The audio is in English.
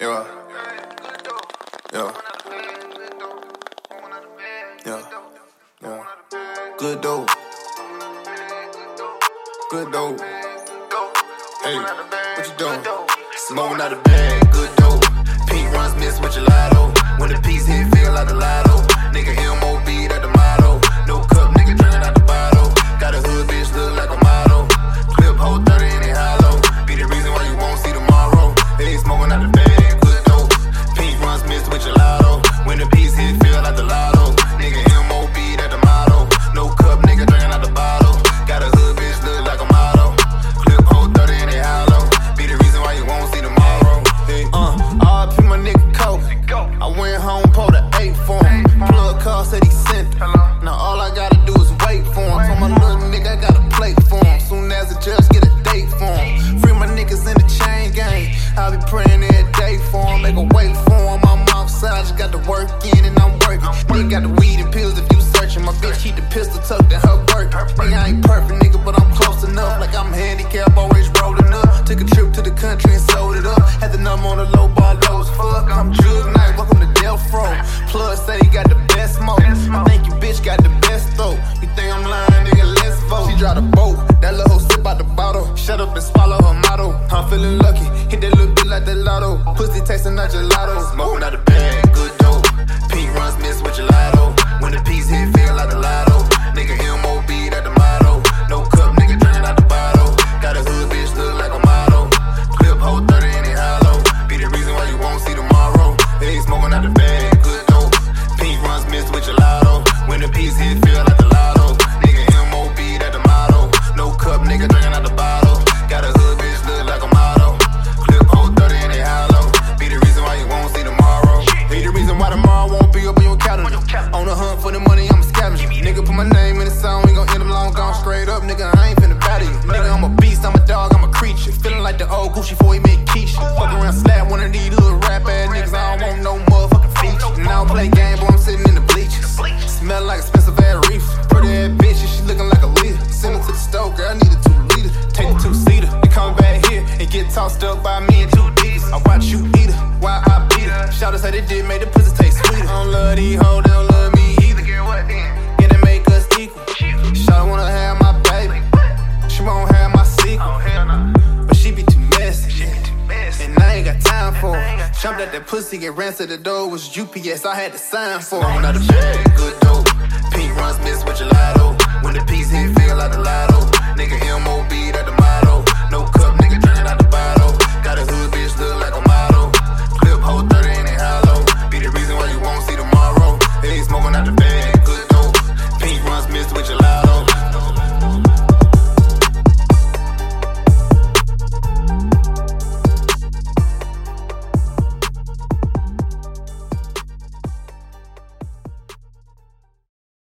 Yeah. Yeah. Yeah. Yeah. Good dope. Good dope. Hey, what you doing? Smoking out the bag. Good dope. Pink Runtz miss with gelato. When the call said he sent it. Now all I gotta do is wait for him. Told my little nigga I got a plate for him. Soon as the judge get a date for him. Free my niggas in the chain gang. I be praying every day for him. Make a wait for him. I'm outside, just got to work in and I'm working. Nigga got the weed Dropped a boat, that little hoe sip out the bottle. Shut up and swallow her motto. I'm feeling lucky, hit that little bit like the lotto. Pussy tasting like gelato. Smoking out the bag, good dope. For the money, I'm a scavenger. Nigga, put my name in the song, we gon' end up long gone straight up. Nigga, I ain't finna battle you. Nigga, I'm a beast, I'm a dog, I'm a creature. Feeling like the old Gucci before he met Keyshia. Fuck around, slap one of these little rap ass niggas. I don't want no motherfucking feature. And I don't play game, boy, I'm sitting in the bleachers. Smell like expensive ass reefer. Pretty ass bitch, and she looking like a leader. Send her to the stove, girl, I need a two liter. Take the two seater, and come back here and get tossed up by me and two D's. I watch you eat her, while I beat her. Shout out, say they did made the pussy taste sweeter. I don't love these hoes, for. Jumped at that pussy, get ran to the door. Was UPS, I had to sign for. Out the bag, good dope. Pink Runtz miss with gelato. When the piece hit, feel like the lotto. Nigga MOB, that